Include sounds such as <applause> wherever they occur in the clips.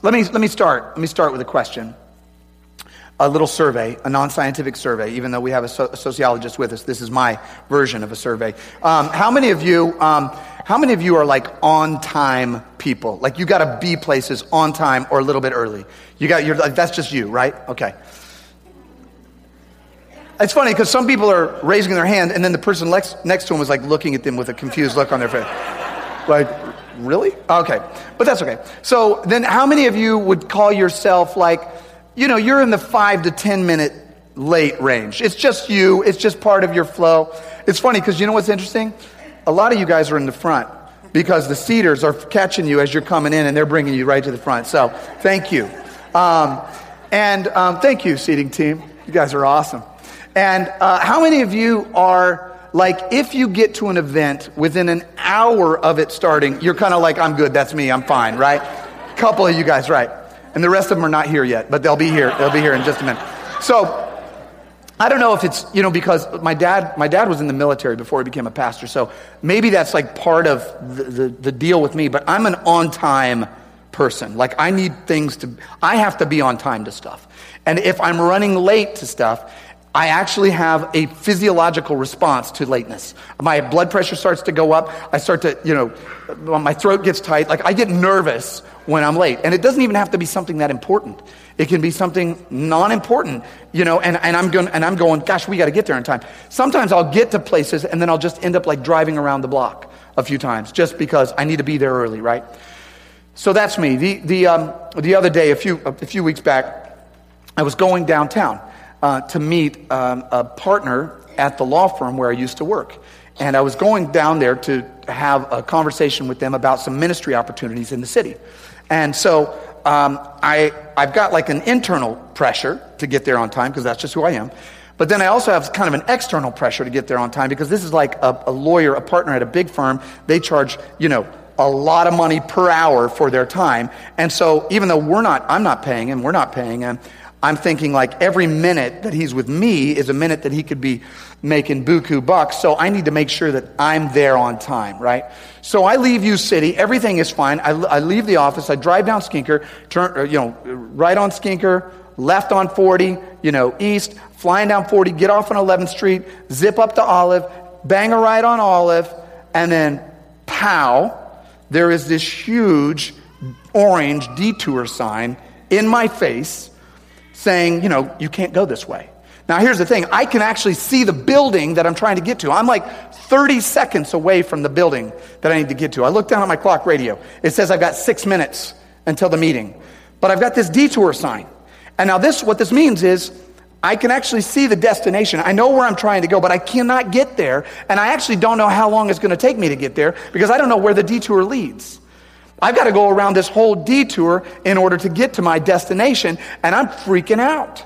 Let me, let me start. Let me start with a question. A little survey, a non scientific survey, even though we have a, so- a, sociologist with us. This is my version of a survey. Um, how many of you, um, how many of you are like on time people? Like you got to be places on time or a little bit early. You got, you're like, that's just you, right? Okay. It's funny because some people are raising their hand and then the person next, next to them is like looking at them with a confused look on their face. Like, Really? Okay. But that's okay. So then, how many of you would call yourself like, you know, you're in the five to 10 minute late range? It's just you, it's just part of your flow. It's funny because you know what's interesting? A lot of you guys are in the front because the seaters are catching you as you're coming in and they're bringing you right to the front. So thank you. Um, and um, thank you, seating team. You guys are awesome. And uh, how many of you are like if you get to an event within an hour of it starting, you're kind of like, I'm good, that's me, I'm fine, right? A couple of you guys, right? And the rest of them are not here yet, but they'll be here. They'll be here in just a minute. So, I don't know if it's, you know, because my dad, my dad was in the military before he became a pastor. So maybe that's like part of the, the, the deal with me, but I'm an on time person. Like I need things to, I have to be on time to stuff. And if I'm running late to stuff, I actually have a physiological response to lateness. My blood pressure starts to go up. I start to, you know, my throat gets tight. Like I get nervous when I'm late. And it doesn't even have to be something that important. It can be something non-important, you know, and, and I'm going, and I'm going, gosh, we got to get there in time. Sometimes I'll get to places and then I'll just end up like driving around the block a few times just because I need to be there early, right? So that's me. The, the, um, the other day, a few, a few weeks back, I was going downtown uh, to meet um, a partner at the law firm where I used to work. And I was going down there to have a conversation with them about some ministry opportunities in the city. And so um, I, I've got like an internal pressure to get there on time because that's just who I am. But then I also have kind of an external pressure to get there on time because this is like a, a lawyer, a partner at a big firm. They charge, you know, a lot of money per hour for their time. And so even though we're not, I'm not paying him, we're not paying him, I'm thinking like every minute that he's with me is a minute that he could be making buku bucks. So I need to make sure that I'm there on time, right? So I leave U City. Everything is fine. I, I leave the office. I drive down Skinker, turn, uh, you know, right on Skinker, left on 40, you know, east, flying down 40, get off on 11th Street, zip up to Olive, bang a right on Olive, and then pow, there is this huge orange detour sign in my face saying, you know, you can't go this way. Now, here's the thing I can actually see the building that I'm trying to get to. I'm like 30 seconds away from the building that I need to get to. I look down at my clock radio. It says I've got six minutes until the meeting. But I've got this detour sign. And now, this, what this means is I can actually see the destination. I know where I'm trying to go, but I cannot get there. And I actually don't know how long it's going to take me to get there because I don't know where the detour leads. I've got to go around this whole detour in order to get to my destination, and I'm freaking out.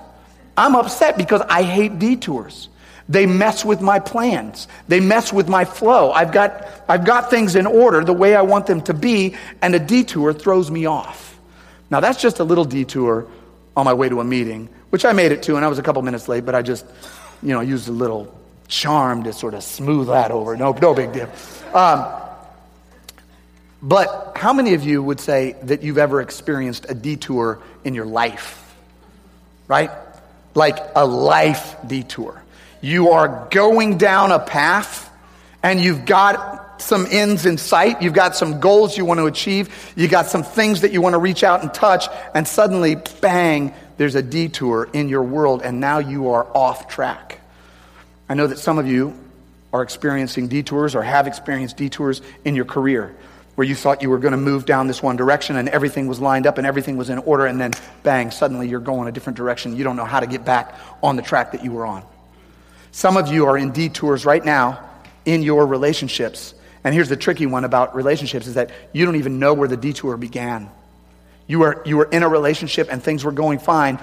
I'm upset because I hate detours. They mess with my plans. They mess with my flow. I've got, I've got things in order the way I want them to be, and a detour throws me off. Now, that's just a little detour on my way to a meeting, which I made it to, and I was a couple minutes late, but I just, you know, used a little charm to sort of smooth that over. No, no big deal. Um, but how many of you would say that you've ever experienced a detour in your life? Right? Like a life detour. You are going down a path and you've got some ends in sight. You've got some goals you want to achieve. You got some things that you want to reach out and touch. And suddenly, bang, there's a detour in your world and now you are off track. I know that some of you are experiencing detours or have experienced detours in your career where you thought you were going to move down this one direction and everything was lined up and everything was in order, and then bang, suddenly you're going a different direction. You don't know how to get back on the track that you were on. Some of you are in detours right now in your relationships. And here's the tricky one about relationships is that you don't even know where the detour began. You were, you were in a relationship and things were going fine.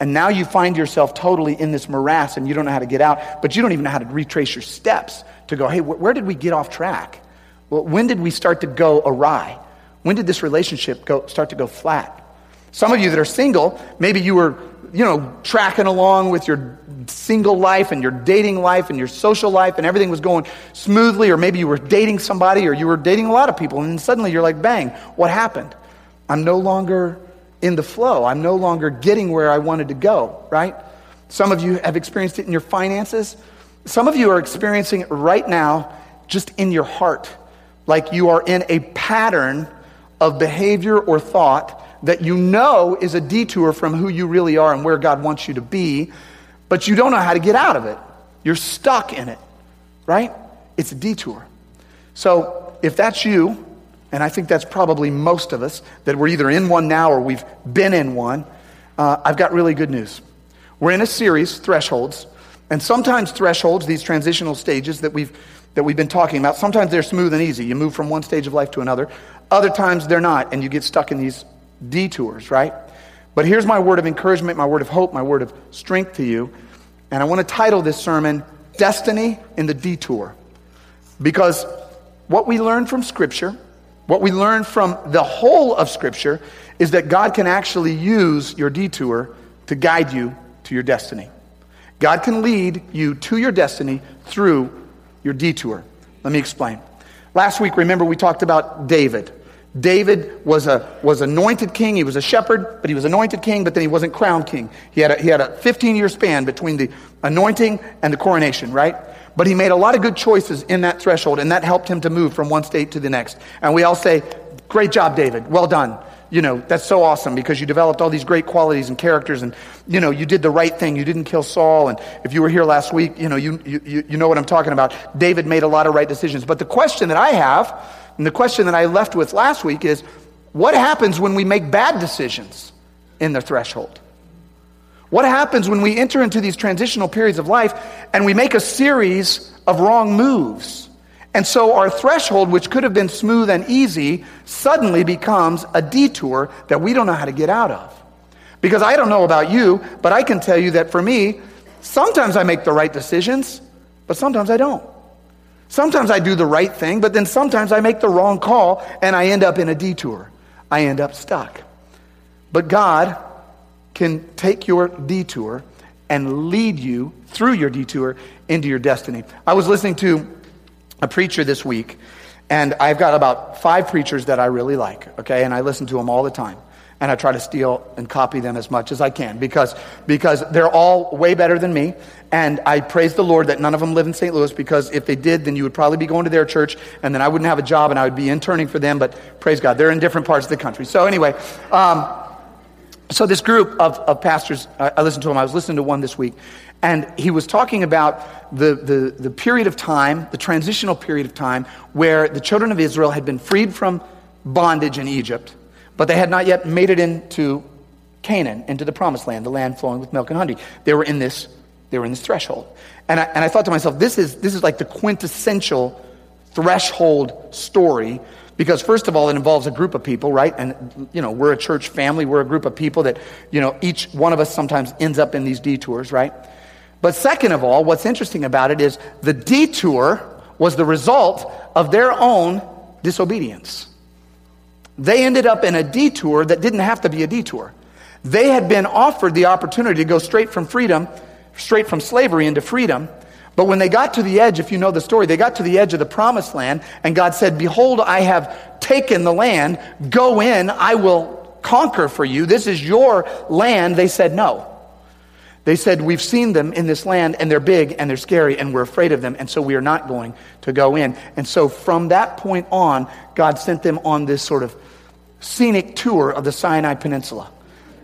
And now you find yourself totally in this morass and you don't know how to get out, but you don't even know how to retrace your steps to go, hey, where did we get off track? Well, when did we start to go awry? When did this relationship go, start to go flat? Some of you that are single, maybe you were, you know, tracking along with your single life and your dating life and your social life and everything was going smoothly, or maybe you were dating somebody or you were dating a lot of people, and then suddenly you're like, bang, what happened? I'm no longer in the flow. I'm no longer getting where I wanted to go, right? Some of you have experienced it in your finances. Some of you are experiencing it right now just in your heart. Like you are in a pattern of behavior or thought that you know is a detour from who you really are and where God wants you to be, but you don't know how to get out of it. You're stuck in it, right? It's a detour. So if that's you, and I think that's probably most of us, that we're either in one now or we've been in one, uh, I've got really good news. We're in a series, Thresholds, and sometimes thresholds, these transitional stages that we've, that we've been talking about, sometimes they're smooth and easy. You move from one stage of life to another. Other times they're not, and you get stuck in these detours, right? But here's my word of encouragement, my word of hope, my word of strength to you. And I want to title this sermon, Destiny in the Detour. Because what we learn from Scripture, what we learn from the whole of Scripture is that God can actually use your detour to guide you to your destiny. God can lead you to your destiny through your detour. Let me explain. Last week, remember, we talked about David. David was, a, was anointed king. He was a shepherd, but he was anointed king, but then he wasn't crowned king. He had a, he had a 15 year span between the anointing and the coronation, right? But he made a lot of good choices in that threshold, and that helped him to move from one state to the next. And we all say, Great job, David. Well done. You know, that's so awesome because you developed all these great qualities and characters, and, you know, you did the right thing. You didn't kill Saul. And if you were here last week, you know, you, you, you know what I'm talking about. David made a lot of right decisions. But the question that I have, and the question that I left with last week is what happens when we make bad decisions in the threshold? What happens when we enter into these transitional periods of life and we make a series of wrong moves? And so our threshold, which could have been smooth and easy, suddenly becomes a detour that we don't know how to get out of. Because I don't know about you, but I can tell you that for me, sometimes I make the right decisions, but sometimes I don't. Sometimes I do the right thing, but then sometimes I make the wrong call and I end up in a detour. I end up stuck. But God can take your detour and lead you through your detour into your destiny. I was listening to a preacher this week, and I've got about five preachers that I really like, okay, and I listen to them all the time. And I try to steal and copy them as much as I can because, because they're all way better than me. And I praise the Lord that none of them live in St. Louis because if they did, then you would probably be going to their church and then I wouldn't have a job and I would be interning for them. But praise God, they're in different parts of the country. So anyway, um, so this group of, of pastors, I, I listened to them. I was listening to one this week, and he was talking about the, the, the period of time, the transitional period of time, where the children of Israel had been freed from bondage in Egypt, but they had not yet made it into Canaan, into the promised land, the land flowing with milk and honey. They were in this, they were in this threshold. And I, and I thought to myself, this is, this is like the quintessential threshold story because first of all it involves a group of people right and you know we're a church family we're a group of people that you know each one of us sometimes ends up in these detours right but second of all what's interesting about it is the detour was the result of their own disobedience they ended up in a detour that didn't have to be a detour they had been offered the opportunity to go straight from freedom straight from slavery into freedom but when they got to the edge, if you know the story, they got to the edge of the promised land, and God said, Behold, I have taken the land. Go in, I will conquer for you. This is your land. They said, No. They said, We've seen them in this land, and they're big and they're scary, and we're afraid of them, and so we are not going to go in. And so from that point on, God sent them on this sort of scenic tour of the Sinai Peninsula.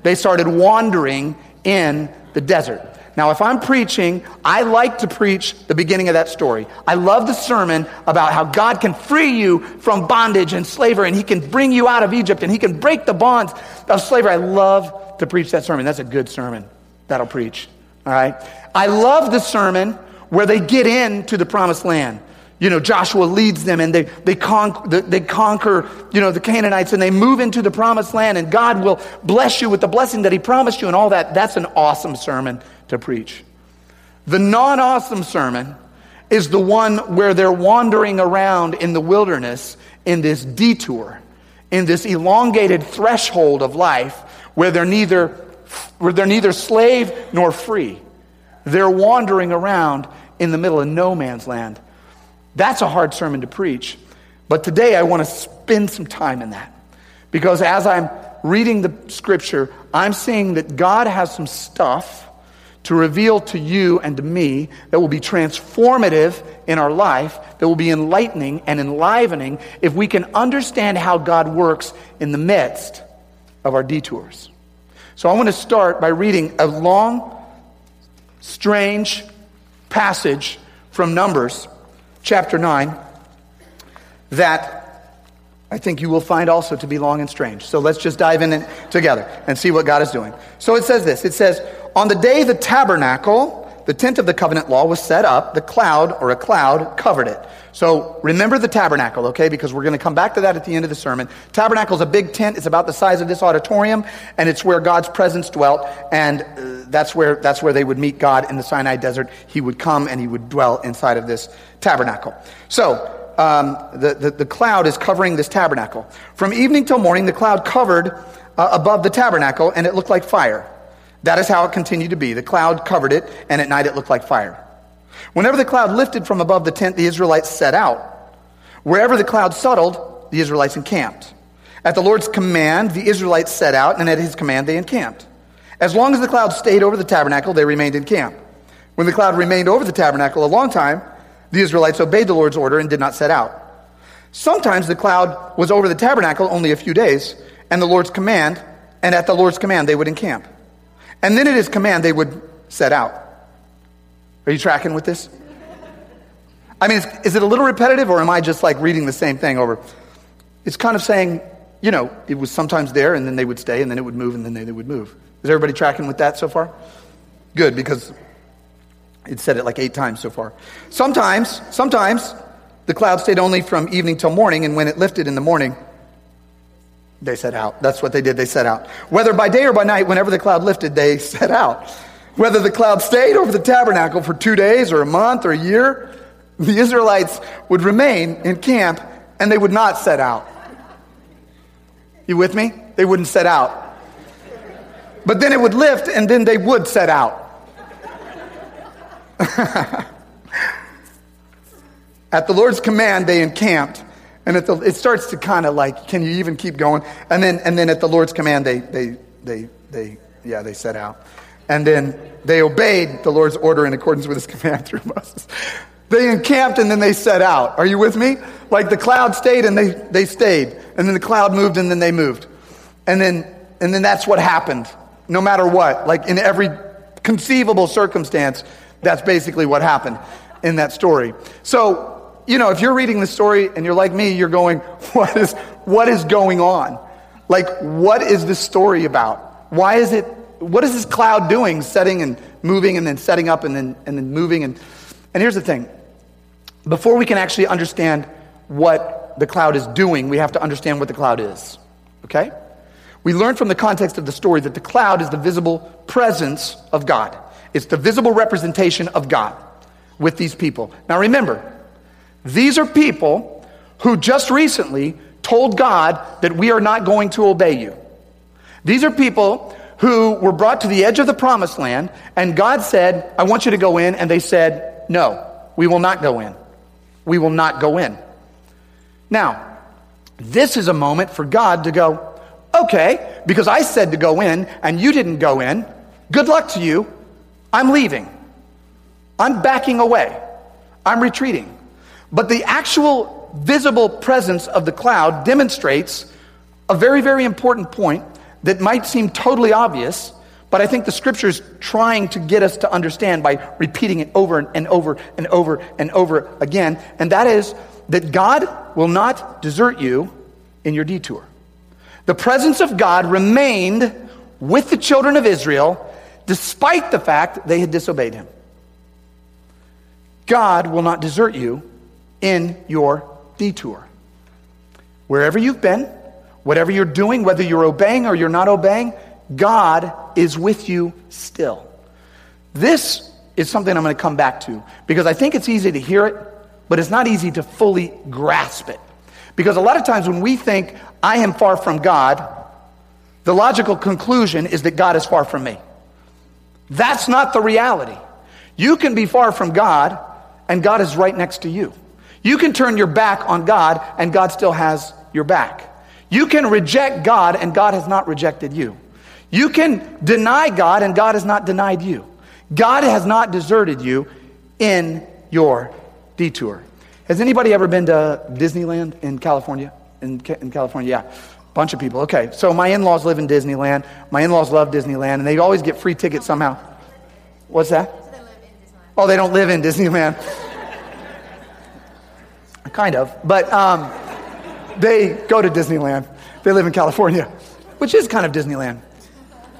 They started wandering in the desert. Now, if I'm preaching, I like to preach the beginning of that story. I love the sermon about how God can free you from bondage and slavery and He can bring you out of Egypt and He can break the bonds of slavery. I love to preach that sermon. That's a good sermon that'll preach. All right. I love the sermon where they get into the promised land. You know, Joshua leads them and they, they, conquer, they conquer, you know, the Canaanites and they move into the promised land and God will bless you with the blessing that he promised you and all that. That's an awesome sermon to preach. The non awesome sermon is the one where they're wandering around in the wilderness in this detour, in this elongated threshold of life where they're neither, they're neither slave nor free. They're wandering around in the middle of no man's land. That's a hard sermon to preach. But today I want to spend some time in that. Because as I'm reading the scripture, I'm seeing that God has some stuff to reveal to you and to me that will be transformative in our life, that will be enlightening and enlivening if we can understand how God works in the midst of our detours. So I want to start by reading a long, strange passage from Numbers chapter 9 that I think you will find also to be long and strange. So let's just dive in together and see what God is doing. So it says this it says, on the day the tabernacle, the tent of the covenant law, was set up, the cloud or a cloud covered it. So remember the tabernacle, okay? Because we're going to come back to that at the end of the sermon. Tabernacle is a big tent. It's about the size of this auditorium, and it's where God's presence dwelt. And uh, that's where that's where they would meet God in the Sinai desert. He would come and he would dwell inside of this tabernacle. So um, the, the, the cloud is covering this tabernacle. From evening till morning, the cloud covered uh, above the tabernacle, and it looked like fire. That is how it continued to be. The cloud covered it, and at night it looked like fire. Whenever the cloud lifted from above the tent, the Israelites set out. Wherever the cloud settled, the Israelites encamped. At the Lord's command, the Israelites set out, and at his command, they encamped. As long as the cloud stayed over the tabernacle, they remained in camp. When the cloud remained over the tabernacle a long time, the Israelites obeyed the Lord's order and did not set out. Sometimes the cloud was over the tabernacle only a few days, and the Lord's command, and at the Lord's command, they would encamp. And then at his command, they would set out. Are you tracking with this? I mean, is, is, it a little repetitive or am I just like reading the same thing over? It's kind of saying, you know, it was sometimes there and then they would stay and then it would move and then they, they would move. Is everybody tracking with that so far? Good, because it said it like eight times so far. Sometimes, sometimes the cloud stayed only from evening till morning, and when it lifted in the morning, they set out. That's what they did. They set out. Whether by day or by night, whenever the cloud lifted, they <laughs> set out. Whether the cloud stayed over the tabernacle for two days or a month or a year, the Israelites would remain in camp and they would not set out. You with me? They wouldn't set out. But then it would lift and then they would set out. <laughs> At the Lord's command, they encamped and the, it starts to kind of like, can you even keep going? And then, and then at the Lord's command, they, they, they, they, yeah, they set out. And then they obeyed the Lord's order in accordance with his <laughs> command through Moses. They encamped and then they set out. Are you with me? Like the cloud stayed and they, they stayed. And then the cloud moved and then they moved. And then, and then that's what happened. No matter what. Like in every conceivable circumstance, that's basically what happened in that story. So you know, if you're reading the story and you're like me, you're going, what is, what is going on? Like, what is this story about? Why is it, what is this cloud doing, setting and moving and then setting up and then, and then moving? And, and here's the thing before we can actually understand what the cloud is doing, we have to understand what the cloud is. Okay? We learn from the context of the story that the cloud is the visible presence of God. It's the visible representation of God with these people. Now remember, these are people who just recently told God that we are not going to obey you. These are people who were brought to the edge of the promised land, and God said, I want you to go in. And they said, No, we will not go in. We will not go in. Now, this is a moment for God to go, Okay, because I said to go in and you didn't go in. Good luck to you. I'm leaving. I'm backing away. I'm retreating. But the actual visible presence of the cloud demonstrates a very, very important point that might seem totally obvious, but I think the scripture is trying to get us to understand by repeating it over and over and over and over again. And that is that God will not desert you in your detour. The presence of God remained with the children of Israel despite the fact they had disobeyed him. God will not desert you in your detour. Wherever you've been, whatever you're doing, whether you're obeying or you're not obeying, God is with you still. This is something I'm going to come back to because I think it's easy to hear it, but it's not easy to fully grasp it. Because a lot of times when we think, I am far from God, the logical conclusion is that God is far from me. That's not the reality. You can be far from God, and God is right next to you. You can turn your back on God and God still has your back. You can reject God, and God has not rejected you. You can deny God, and God has not denied you. God has not deserted you in your detour. Has anybody ever been to Disneyland in California? In, in California, yeah. Bunch of people. Okay, so my in laws live in Disneyland. My in laws love Disneyland, and they always get free tickets somehow. What's that? Oh, they don't live in Disneyland. Kind of. But um, they go to Disneyland. They live in California, which is kind of Disneyland.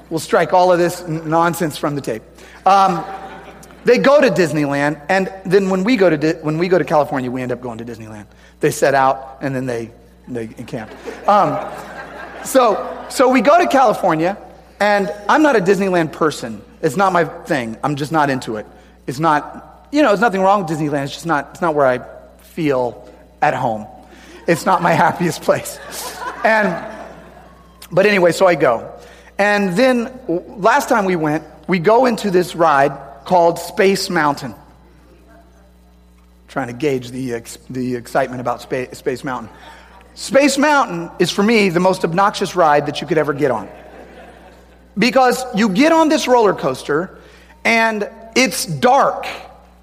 We'll strike all of this n- nonsense from the tape. Um, they go to Disneyland, and then when we go to Di- when we go to California, we end up going to Disneyland. They set out, and then they they encamp. Um, so so we go to California, and I'm not a Disneyland person. It's not my thing. I'm just not into it. It's not you know. There's nothing wrong with Disneyland. It's just not. It's not where I feel at home. It's not my <laughs> happiest place. And but anyway, so I go. And then last time we went, we go into this ride called Space Mountain. Trying to gauge the, ex- the excitement about Space, Space Mountain. Space Mountain is for me the most obnoxious ride that you could ever get on. Because you get on this roller coaster and it's dark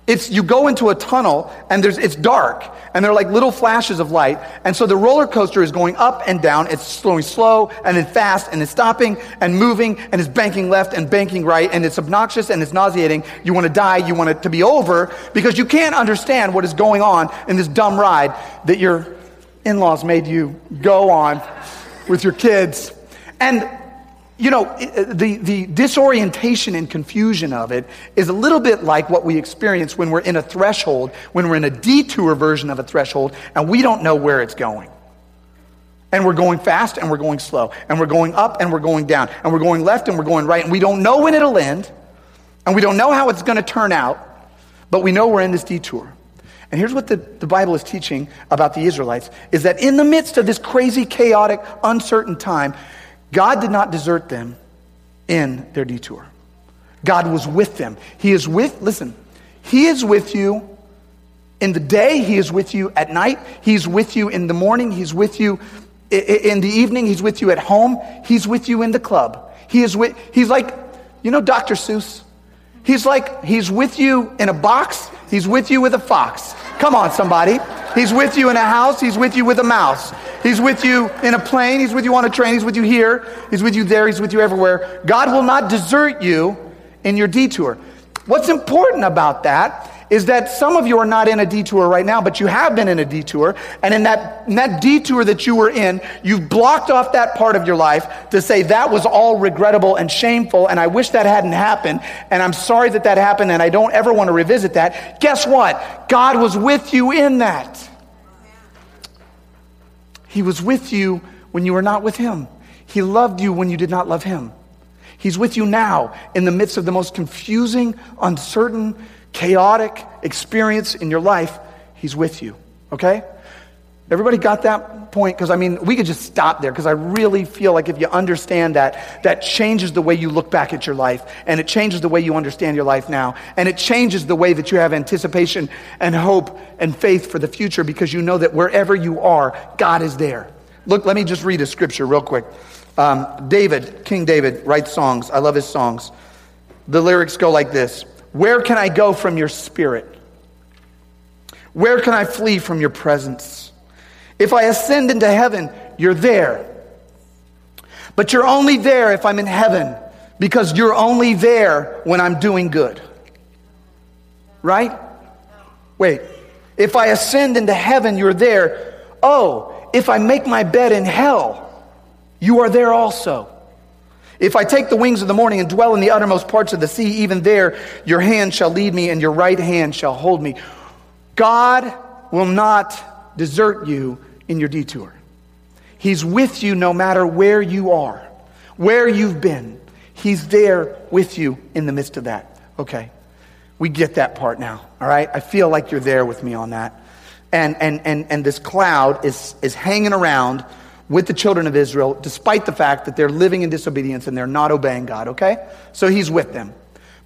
it's, you go into a tunnel and there's, it's dark and there are like little flashes of light. And so the roller coaster is going up and down. It's going slow and then fast and it's stopping and moving and it's banking left and banking right and it's obnoxious and it's nauseating. You want to die. You want it to be over because you can't understand what is going on in this dumb ride that your in-laws made you go on with your kids. And you know, uh, the, the disorientation and confusion of it is a little bit like what we experience when we're in a threshold, when we're in a detour version of a threshold, and we don't know where it's going. And we're going fast and we're going slow, and we're going up and we're going down, and we're going left and we're going right, and we don't know when it'll end, and we don't know how it's going to turn out, but we know we're in this detour. And here's what the, the Bible is teaching about the Israelites is that in the midst of this crazy, chaotic, uncertain time, God did not desert them in their detour. God was with them. He is with, listen, He is with you in the day, He is with you at night, He's with you in the morning, He's with you in the evening, He's with you at home, He's with you in the club. He is with, He's like, you know, Dr. Seuss? He's like, He's with you in a box, He's with you with a fox. Come on, somebody. He's with you in a house, He's with you with a mouse. He's with you in a plane. He's with you on a train. He's with you here. He's with you there. He's with you everywhere. God will not desert you in your detour. What's important about that is that some of you are not in a detour right now, but you have been in a detour. And in that, in that detour that you were in, you've blocked off that part of your life to say that was all regrettable and shameful. And I wish that hadn't happened. And I'm sorry that that happened. And I don't ever want to revisit that. Guess what? God was with you in that. He was with you when you were not with Him. He loved you when you did not love Him. He's with you now in the midst of the most confusing, uncertain, chaotic experience in your life. He's with you, okay? Everybody got that point? Because I mean, we could just stop there because I really feel like if you understand that, that changes the way you look back at your life and it changes the way you understand your life now and it changes the way that you have anticipation and hope and faith for the future because you know that wherever you are, God is there. Look, let me just read a scripture real quick. Um, David, King David, writes songs. I love his songs. The lyrics go like this Where can I go from your spirit? Where can I flee from your presence? If I ascend into heaven, you're there. But you're only there if I'm in heaven because you're only there when I'm doing good. Right? Wait. If I ascend into heaven, you're there. Oh, if I make my bed in hell, you are there also. If I take the wings of the morning and dwell in the uttermost parts of the sea, even there your hand shall lead me and your right hand shall hold me. God will not desert you in your detour. He's with you no matter where you are, where you've been. He's there with you in the midst of that. Okay. We get that part now. All right. I feel like you're there with me on that. And, and, and, and this cloud is, is hanging around with the children of Israel, despite the fact that they're living in disobedience and they're not obeying God. Okay. So he's with them.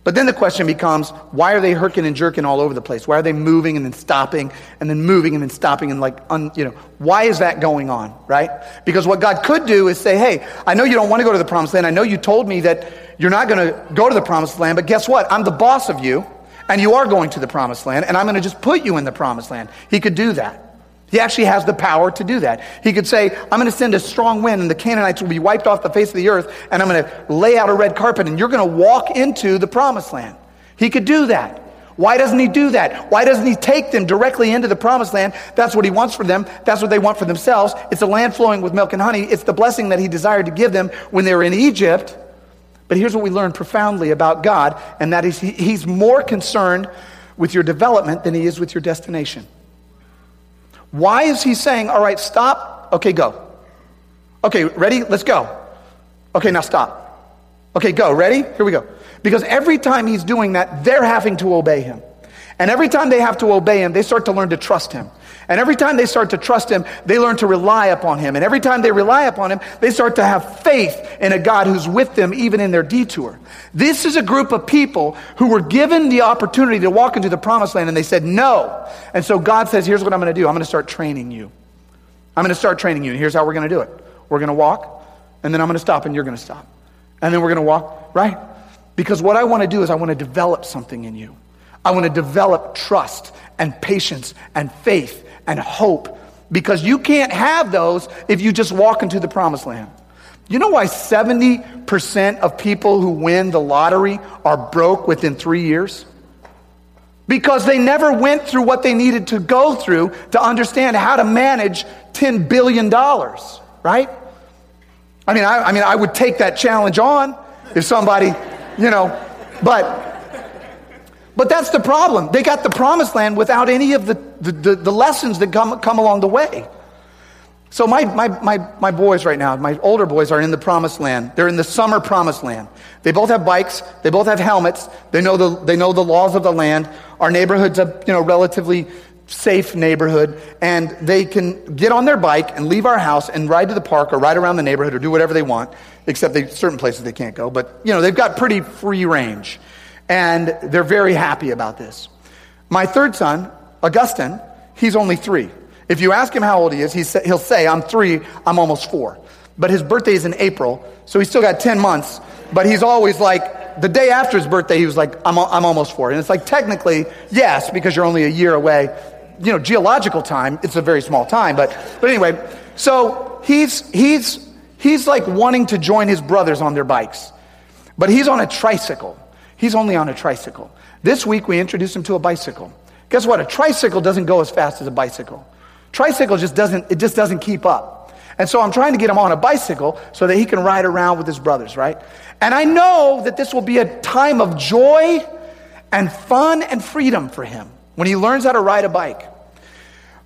But then the question becomes, why are they herking and jerking all over the place? Why are they moving and then stopping and then moving and then stopping and like, un, you know, why is that going on, right? Because what God could do is say, hey, I know you don't want to go to the promised land. I know you told me that you're not going to go to the promised land, but guess what? I'm the boss of you and you are going to the promised land and I'm going to just put you in the promised land. He could do that. He actually has the power to do that. He could say, I'm going to send a strong wind and the Canaanites will be wiped off the face of the earth and I'm going to lay out a red carpet and you're going to walk into the promised land. He could do that. Why doesn't he do that? Why doesn't he take them directly into the promised land? That's what he wants for them. That's what they want for themselves. It's a land flowing with milk and honey. It's the blessing that he desired to give them when they were in Egypt. But here's what we learn profoundly about God, and that is he's more concerned with your development than he is with your destination. Why is he saying, all right, stop? Okay, go. Okay, ready? Let's go. Okay, now stop. Okay, go. Ready? Here we go. Because every time he's doing that, they're having to obey him. And every time they have to obey him, they start to learn to trust him. And every time they start to trust him, they learn to rely upon him. And every time they rely upon him, they start to have faith in a God who's with them even in their detour. This is a group of people who were given the opportunity to walk into the promised land and they said no. And so God says, here's what I'm going to do. I'm going to start training you. I'm going to start training you. And here's how we're going to do it. We're going to walk and then I'm going to stop and you're going to stop. And then we're going to walk, right? Because what I want to do is I want to develop something in you. I want to develop trust and patience and faith and hope because you can't have those if you just walk into the promised land. You know why 70% of people who win the lottery are broke within three years? Because they never went through what they needed to go through to understand how to manage $10 billion, right? I mean, I, I mean, I would take that challenge on if somebody, you know, but but that's the problem. They got the promised land without any of the, the, the, the lessons that come, come along the way. So my, my, my, my boys right now, my older boys are in the promised land. They're in the summer promised land. They both have bikes. They both have helmets. They know the, they know the laws of the land. Our neighborhood's a, you know, relatively safe neighborhood and they can get on their bike and leave our house and ride to the park or ride around the neighborhood or do whatever they want, except they, certain places they can't go. But, you know, they've got pretty free range and they're very happy about this. My third son, Augustine, he's only three. If you ask him how old he is, he'll say, I'm three, I'm almost four. But his birthday is in April, so he's still got 10 months. But he's always like, the day after his birthday, he was like, I'm, I'm almost four. And it's like, technically, yes, because you're only a year away. You know, geological time, it's a very small time. But, but anyway, so he's, he's, he's like wanting to join his brothers on their bikes. But he's on a tricycle. He's only on a tricycle. This week we introduced him to a bicycle. Guess what? A tricycle doesn't go as fast as a bicycle. Tricycle just doesn't, it just doesn't keep up. And so I'm trying to get him on a bicycle so that he can ride around with his brothers, right? And I know that this will be a time of joy and fun and freedom for him when he learns how to ride a bike.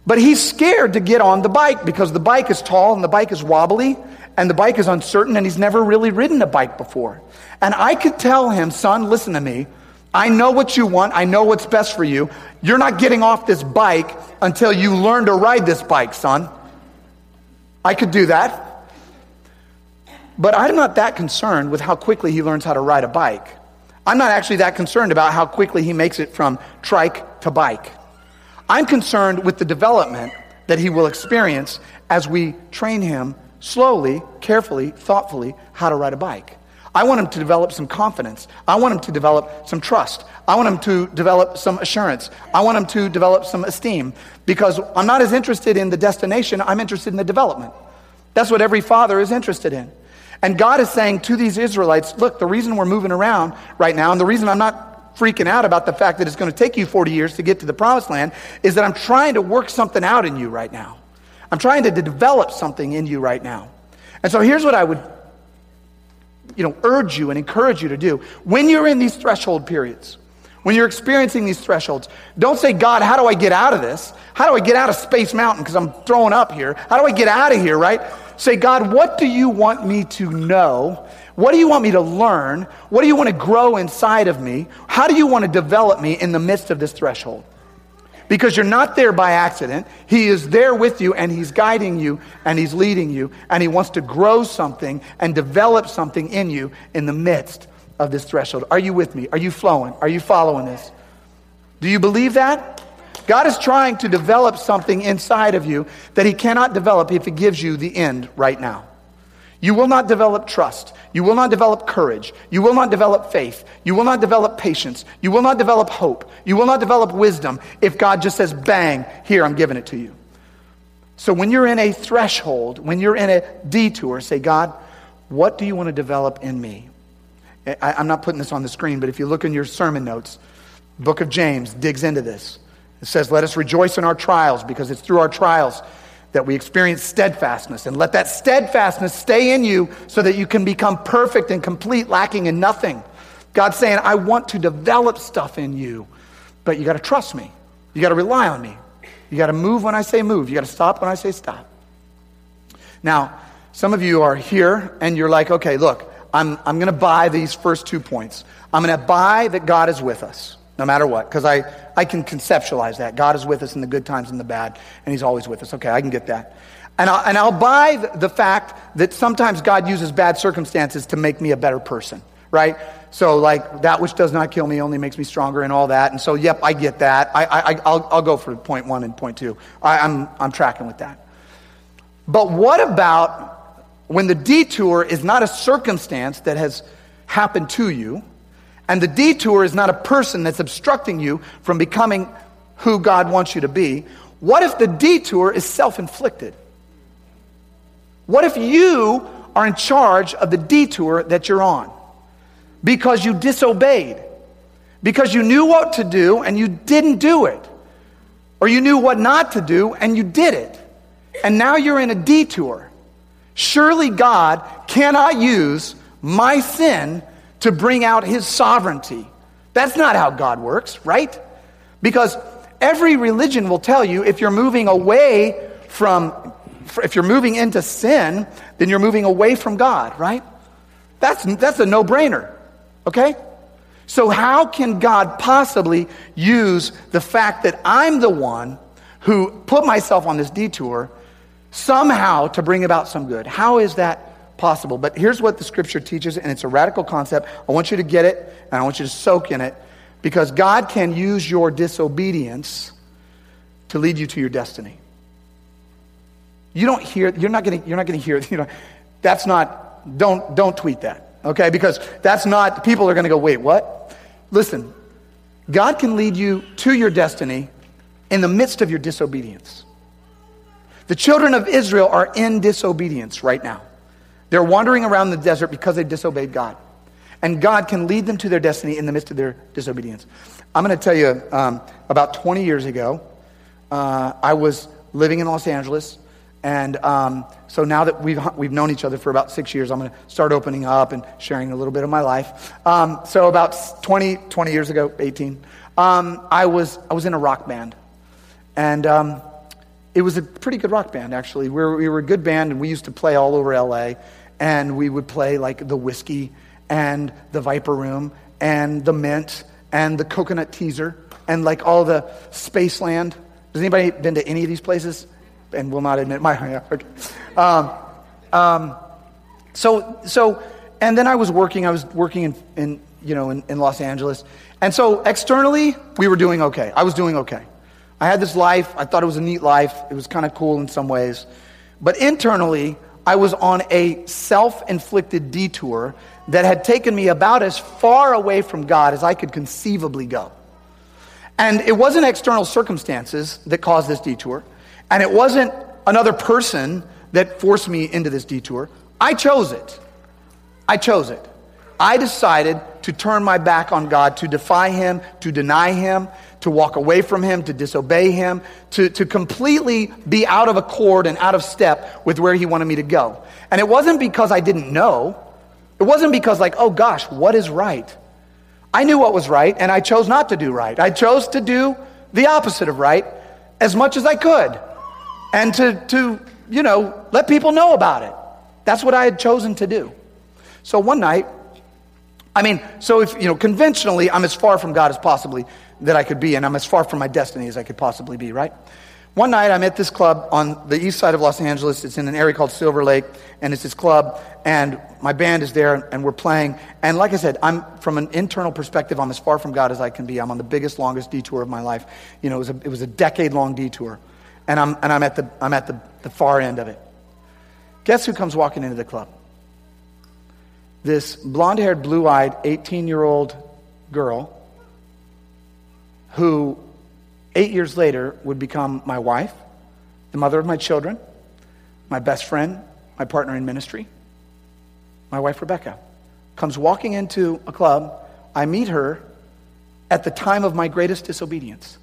But he's scared to get on the bike because the bike is tall and the bike is wobbly and the bike is uncertain and he's never really ridden a bike before. And I could tell him, son, listen to me. I know what you want. I know what's best for you. You're not getting off this bike until you learn to ride this bike, son. I could do that. But I'm not that concerned with how quickly he learns how to ride a bike. I'm not actually that concerned about how quickly he makes it from trike to bike. I'm concerned with the development that he will experience as we train him slowly, carefully, thoughtfully how to ride a bike. I want him to develop some confidence. I want him to develop some trust. I want him to develop some assurance. I want him to develop some esteem because I'm not as interested in the destination, I'm interested in the development. That's what every father is interested in. And God is saying to these Israelites, look, the reason we're moving around right now, and the reason I'm not freaking out about the fact that it's going to take you 40 years to get to the promised land, is that I'm trying to work something out in you right now. I'm trying to develop something in you right now. And so here's what I would you know, urge you and encourage you to do. When you're in these threshold periods, when you're experiencing these thresholds, don't say, God, how do I get out of this? How do I get out of Space Mountain because I'm throwing up here? How do I get out of here, right? Say, God, what do you want me to know? What do you want me to learn? What do you want to grow inside of me? How do you want to develop me in the midst of this threshold? Because you're not there by accident. He is there with you and He's guiding you and He's leading you and He wants to grow something and develop something in you in the midst of this threshold. Are you with me? Are you flowing? Are you following this? Do you believe that? God is trying to develop something inside of you that He cannot develop if He gives you the end right now. You will not develop trust. You will not develop courage. You will not develop faith. You will not develop patience. You will not develop hope. You will not develop wisdom if God just says, bang, here, I'm giving it to you. So when you're in a threshold, when you're in a detour, say, God, what do you want to develop in me? I, am not putting this on the screen, but if you look in your sermon notes, book of James digs into this. It says, Let us rejoice in our trials because it's through our trials that we experience steadfastness. And let that steadfastness stay in you so that you can become perfect and complete, lacking in nothing. God's saying, I want to develop stuff in you, but you got to trust me. You got to rely on me. You got to move when I say move. You got to stop when I say stop. Now, some of you are here and you're like, okay, look, I'm, I'm going to buy these first two points. I'm going to buy that God is with us no matter what, because I, I can conceptualize that. God is with us in the good times and the bad, and He's always with us. Okay, I can get that. And I'll, and I'll buy the fact that sometimes God uses bad circumstances to make me a better person, right? So, like, that which does not kill me only makes me stronger and all that. And so, yep, I get that. I, I, I'll, I'll go for point one and point two. I, I'm, I'm tracking with that. But what about when the detour is not a circumstance that has happened to you, and the detour is not a person that's obstructing you from becoming who God wants you to be? What if the detour is self inflicted? What if you are in charge of the detour that you're on because you disobeyed? Because you knew what to do and you didn't do it. Or you knew what not to do and you did it. And now you're in a detour. Surely God cannot use my sin to bring out his sovereignty. That's not how God works, right? Because every religion will tell you if you're moving away from, if you're moving into sin, then you're moving away from God, right? That's, that's a no brainer, okay? So, how can God possibly use the fact that I'm the one who put myself on this detour somehow to bring about some good. How is that possible? But here's what the scripture teaches, and it's a radical concept. I want you to get it, and I want you to soak in it, because God can use your disobedience to lead you to your destiny. You don't hear, you're not gonna, you're not gonna hear, <laughs> you know, that's not, don't, don't tweet that, okay? Because that's not, people are gonna go, wait, what? Listen, God can lead you to your destiny in the midst of your disobedience. The children of Israel are in disobedience right now. They're wandering around the desert because they disobeyed God. And God can lead them to their destiny in the midst of their disobedience. I'm going to tell you um, about 20 years ago, uh, I was living in Los Angeles. And um, so now that we've, we've known each other for about six years, I'm going to start opening up and sharing a little bit of my life. Um, so about 20, 20 years ago, 18, um, I, was, I was in a rock band. And um, it was a pretty good rock band, actually. We were, we were a good band, and we used to play all over LA. And we would play like the Whisky and the Viper Room and the Mint and the Coconut Teaser and like all the Spaceland. Has anybody been to any of these places? And will not admit my. <laughs> Okay. Um, um, so, so, and then I was working. I was working in, in you know, in, in Los Angeles, and so externally we were doing okay. I was doing okay. I had this life. I thought it was a neat life. It was kind of cool in some ways. But internally, I was on a self inflicted detour that had taken me about as far away from God as I could conceivably go. And it wasn't external circumstances that caused this detour, and it wasn't another person that forced me into this detour. I chose it. I chose it. I decided to turn my back on God, to defy Him, to deny Him, to walk away from him, to disobey him, to, to completely be out of accord and out of step with where he wanted me to go. And it wasn't because I didn't know. It wasn't because, like, oh gosh, what is right? I knew what was right, and I chose not to do right. I chose to do the opposite of right as much as I could. And to, to you know, let people know about it. That's what I had chosen to do. So one night, I mean, so if, you know, conventionally, I'm as far from God as possibly that I could be, and I'm as far from my destiny as I could possibly be, right? One night I'm at this club on the east side of Los Angeles. It's in an area called Silver Lake, and it's this club, and my band is there, and we're playing. And like I said, I'm from an internal perspective, I'm as far from God as I can be. I'm on the biggest, longest detour of my life. You know, it was a, a decade long detour, and I'm, and I'm at, the, I'm at the, the far end of it. Guess who comes walking into the club? This blonde haired, blue eyed, 18 year old girl who eight years later would become my wife, the mother of my children, my best friend, my partner in ministry. My wife, Rebecca, comes walking into a club. I meet her at the time of my greatest disobedience.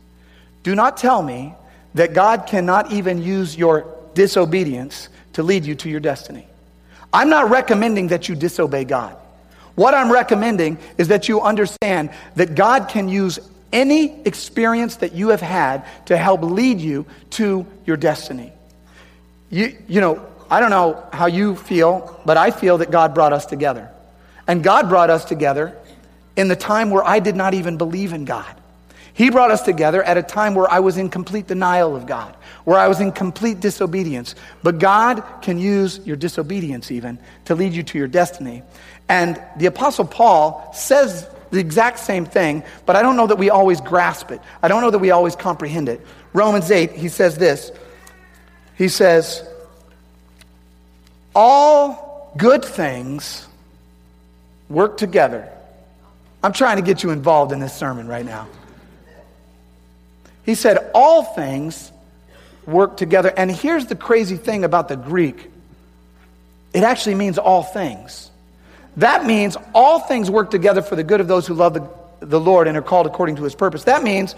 Do not tell me that God cannot even use your disobedience to lead you to your destiny. I'm not recommending that you disobey God. What I'm recommending is that you understand that God can use any experience that you have had to help lead you to your destiny. You, you know, I don't know how you feel, but I feel that God brought us together. And God brought us together in the time where I did not even believe in God. He brought us together at a time where I was in complete denial of God, where I was in complete disobedience. But God can use your disobedience even to lead you to your destiny. And the Apostle Paul says the exact same thing, but I don't know that we always grasp it. I don't know that we always comprehend it. Romans 8, he says this. He says, All good things work together. I'm trying to get you involved in this sermon right now. He said, All things work together. And here's the crazy thing about the Greek it actually means all things. That means all things work together for the good of those who love the, the Lord and are called according to his purpose. That means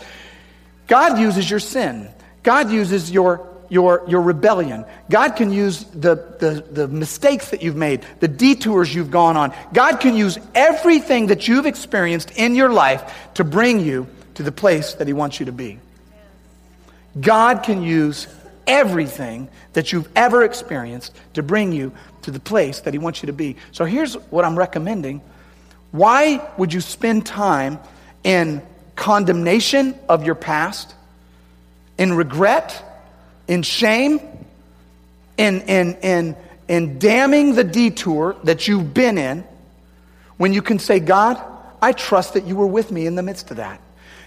God uses your sin, God uses your your, your rebellion. God can use the, the, the mistakes that you've made, the detours you've gone on. God can use everything that you've experienced in your life to bring you to the place that He wants you to be. God can use everything that you've ever experienced to bring you to the place that He wants you to be. So here's what I'm recommending. Why would you spend time in condemnation of your past, in regret, in shame, in, in, in, in damning the detour that you've been in, when you can say, God, I trust that you were with me in the midst of that.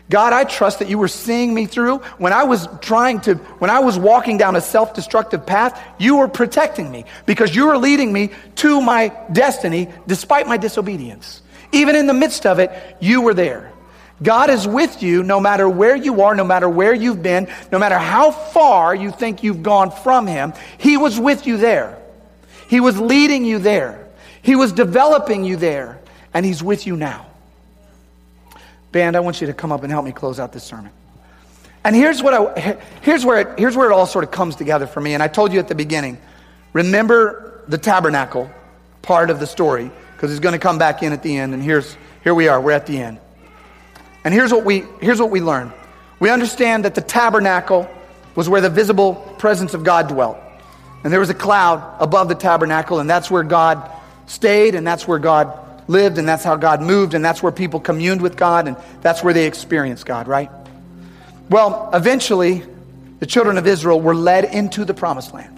God, I trust that you were seeing me through. When I was trying to, when I was walking down a self destructive path, you were protecting me because you were leading me to my destiny despite my disobedience. Even in the midst of it, you were there. God is with you no matter where you are, no matter where you've been, no matter how far you think you've gone from Him. He was with you there. He was leading you there. He was developing you there. And He's with you now. Band, I want you to come up and help me close out this sermon. And here's, what I, here's, where it, here's where it all sort of comes together for me. And I told you at the beginning remember the tabernacle part of the story, because it's going to come back in at the end. And here's, here we are, we're at the end. And here's what, we, here's what we learn we understand that the tabernacle was where the visible presence of God dwelt. And there was a cloud above the tabernacle, and that's where God stayed, and that's where God lived, and that's how God moved, and that's where people communed with God, and that's where they experienced God, right? Well, eventually, the children of Israel were led into the promised land.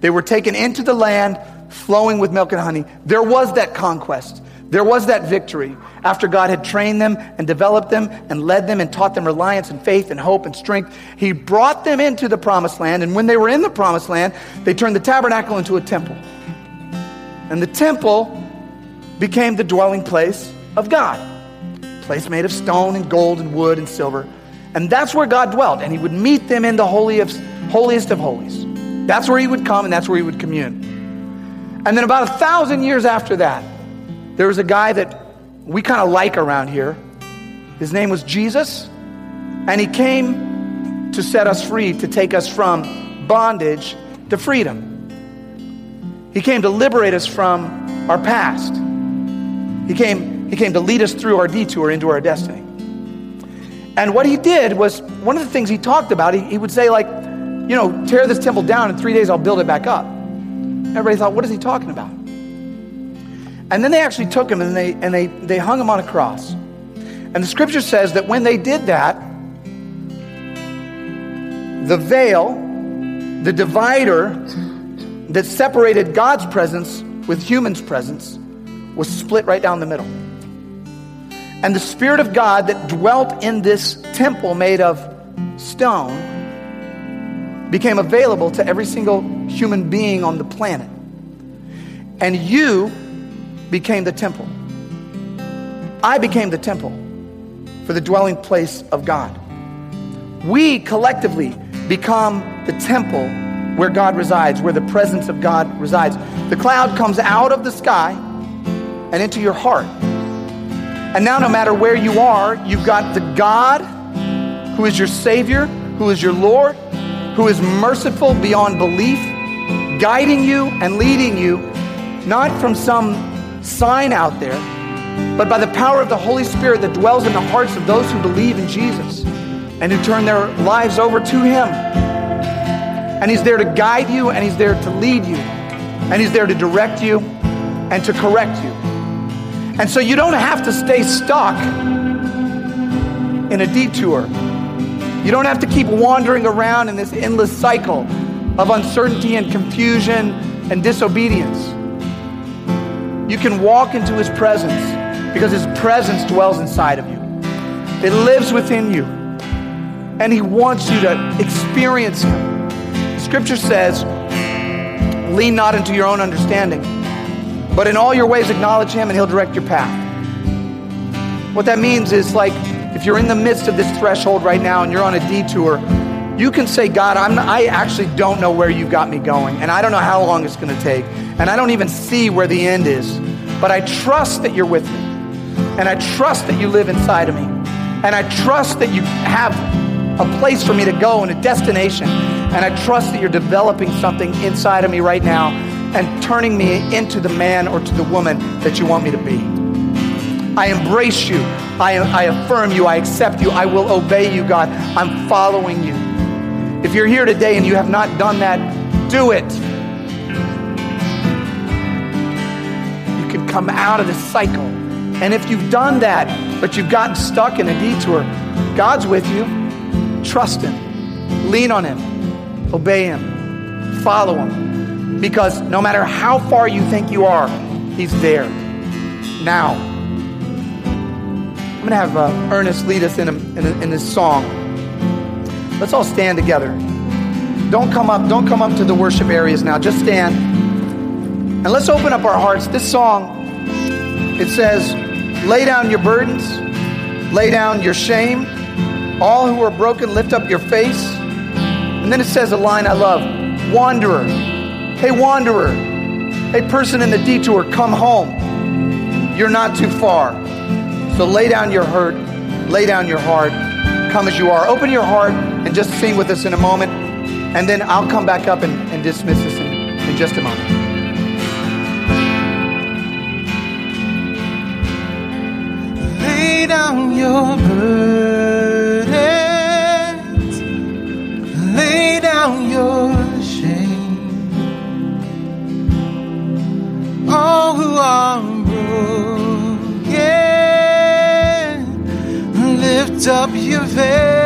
They were taken into the land flowing with milk and honey. There was that conquest. There was that victory after God had trained them and developed them and led them and taught them reliance and faith and hope and strength. He brought them into the promised land. And when they were in the promised land, they turned the tabernacle into a temple. And the temple became the dwelling place of God. Place made of stone and gold and wood and silver. And that's where God dwelt. And he would meet them in the holy of, holiest of holies. That's where he would come and that's where he would commune. And then about a thousand years after that, there was a guy that we kind of like around here. His name was Jesus. And he came to set us free, to take us from bondage to freedom. He came to liberate us from our past. He came, he came to lead us through our detour into our destiny. And what he did was one of the things he talked about, he, he would say, like, you know, tear this temple down in three days, I'll build it back up. Everybody thought, what is he talking about? And then they actually took him and they, and they, they hung him on a cross. And the scripture says that when they did that, the veil, the divider that separated God's presence with human's presence, was split right down the middle. And the Spirit of God that dwelt in this temple made of stone became available to every single human being on the planet. And you became the temple. I became the temple for the dwelling place of God. We collectively become the temple where God resides, where the presence of God resides. The cloud comes out of the sky and into your heart. And now, no matter where you are, you've got the God who is your Savior, who is your Lord, who is merciful beyond belief, guiding you and leading you, not from some sign out there, but by the power of the Holy Spirit that dwells in the hearts of those who believe in Jesus and who turn their lives over to Him. And He's there to guide you, and He's there to lead you, and He's there to direct you and to correct you. And so you don't have to stay stuck in a detour. You don't have to keep wandering around in this endless cycle of uncertainty and confusion and disobedience. You can walk into His presence because His presence dwells inside of you, it lives within you, and He wants you to experience Him. Scripture says, Lean not into your own understanding but in all your ways, acknowledge Him and He'll direct your path. What that means is like if you're in the midst of this threshold right now and you're on a detour, you can say, God, I'm, I actually don't know where you've got me going, and I don't know how long it's going to take, and I don't even see where the end is, but I trust that you're with me, and I trust that you live inside of me, and I trust that you have a place for me to go and a destination, and I trust that you're developing something inside of me right now and turning me into the man or to the woman that you want me to be. I embrace you. I, I affirm you. I accept you. I will obey you, God. I'm following you. If you're here today and you have not done that, do it. You can come out of this cycle. And if you've done that, but you've gotten stuck in a detour, God's with you. Trust Him, lean on Him, obey Him, follow Him because no matter how far you think you are, He's there. Now, I'm going to have uh, Ernest lead us in, a, in, a, in this song. Let's all stand together. Don't come up. Don't come up to the worship areas now. Just stand. And let's open up our hearts. This song, it says, lay down your burdens, lay down your shame. All who are broken, lift up your face. And then it says a line I love Wanderer, Hey, wanderer, hey, person in the detour, come home. You're not too far. So lay down your hurt, lay down your heart, come as you are. Open your heart and just sing with us in a moment. And then I'll come back up and, and dismiss us in, in just a moment. Lay down your burdens, lift up your face.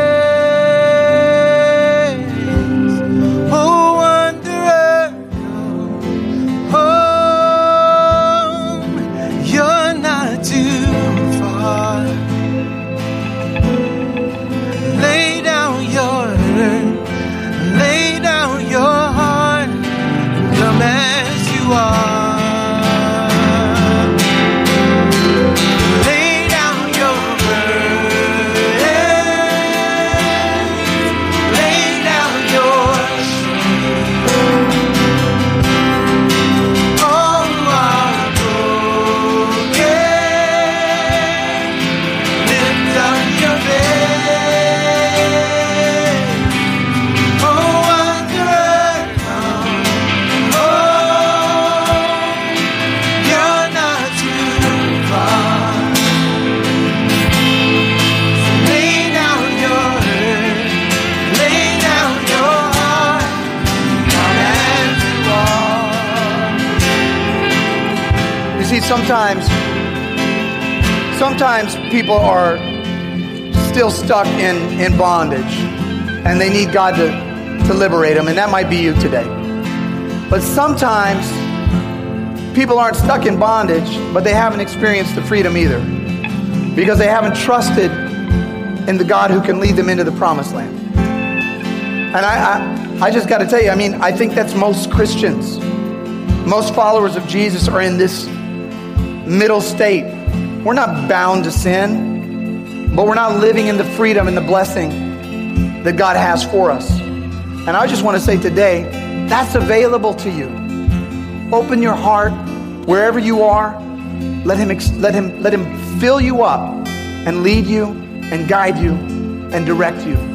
Sometimes people are still stuck in, in bondage and they need God to to liberate them, and that might be you today. But sometimes people aren't stuck in bondage, but they haven't experienced the freedom either because they haven't trusted in the God who can lead them into the promised land. And I, I, I just got to tell you, I mean, I think that's most Christians. Most followers of Jesus are in this middle state. We're not bound to sin, but we're not living in the freedom and the blessing that God has for us. And I just want to say today, that's available to you. Open your heart wherever you are. Let him, let him, let him fill you up and lead you and guide you and direct you.